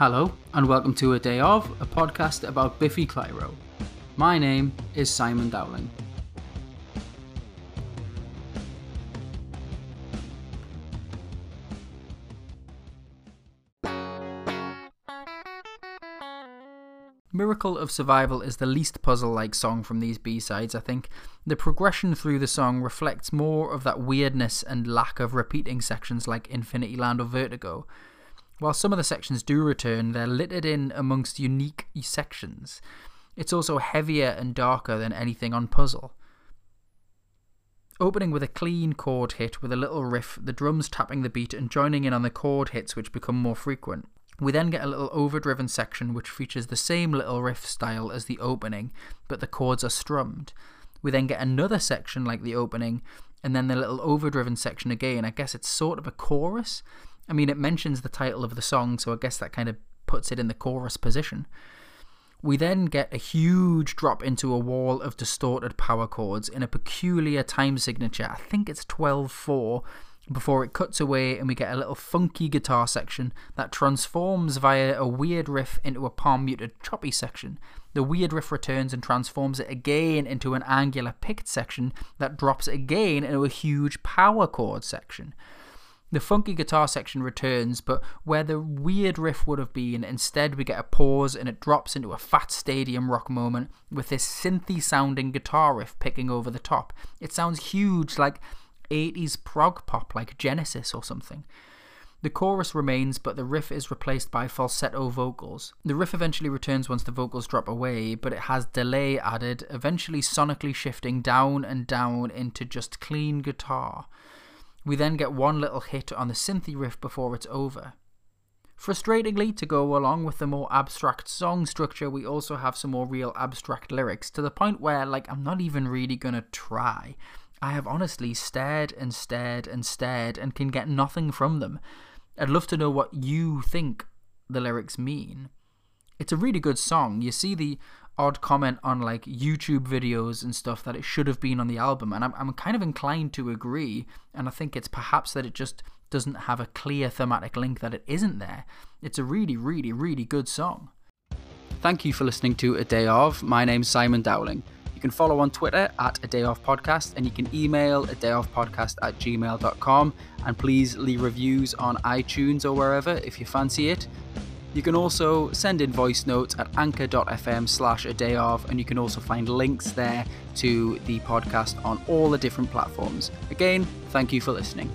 Hello, and welcome to A Day Of, a podcast about Biffy Clyro. My name is Simon Dowling. Miracle of Survival is the least puzzle like song from these B sides, I think. The progression through the song reflects more of that weirdness and lack of repeating sections like Infinity Land or Vertigo. While some of the sections do return, they're littered in amongst unique sections. It's also heavier and darker than anything on Puzzle. Opening with a clean chord hit with a little riff, the drums tapping the beat and joining in on the chord hits which become more frequent. We then get a little overdriven section which features the same little riff style as the opening, but the chords are strummed. We then get another section like the opening, and then the little overdriven section again. I guess it's sort of a chorus, I mean, it mentions the title of the song, so I guess that kind of puts it in the chorus position. We then get a huge drop into a wall of distorted power chords in a peculiar time signature. I think it's 12 4 before it cuts away and we get a little funky guitar section that transforms via a weird riff into a palm muted choppy section. The weird riff returns and transforms it again into an angular picked section that drops again into a huge power chord section. The funky guitar section returns, but where the weird riff would have been, instead we get a pause and it drops into a fat stadium rock moment with this synthy sounding guitar riff picking over the top. It sounds huge, like 80s prog pop, like Genesis or something. The chorus remains, but the riff is replaced by falsetto vocals. The riff eventually returns once the vocals drop away, but it has delay added, eventually sonically shifting down and down into just clean guitar. We then get one little hit on the synthy riff before it's over. Frustratingly, to go along with the more abstract song structure, we also have some more real abstract lyrics to the point where, like, I'm not even really gonna try. I have honestly stared and stared and stared and can get nothing from them. I'd love to know what you think the lyrics mean. It's a really good song. You see the odd comment on like YouTube videos and stuff that it should have been on the album, and I'm, I'm kind of inclined to agree. And I think it's perhaps that it just doesn't have a clear thematic link that it isn't there. It's a really, really, really good song. Thank you for listening to A Day Of. My name's Simon Dowling. You can follow on Twitter at A Day Of Podcast and you can email a day of podcast at gmail.com. And please leave reviews on iTunes or wherever if you fancy it. You can also send in voice notes at anchor.fm slash a day of, and you can also find links there to the podcast on all the different platforms. Again, thank you for listening.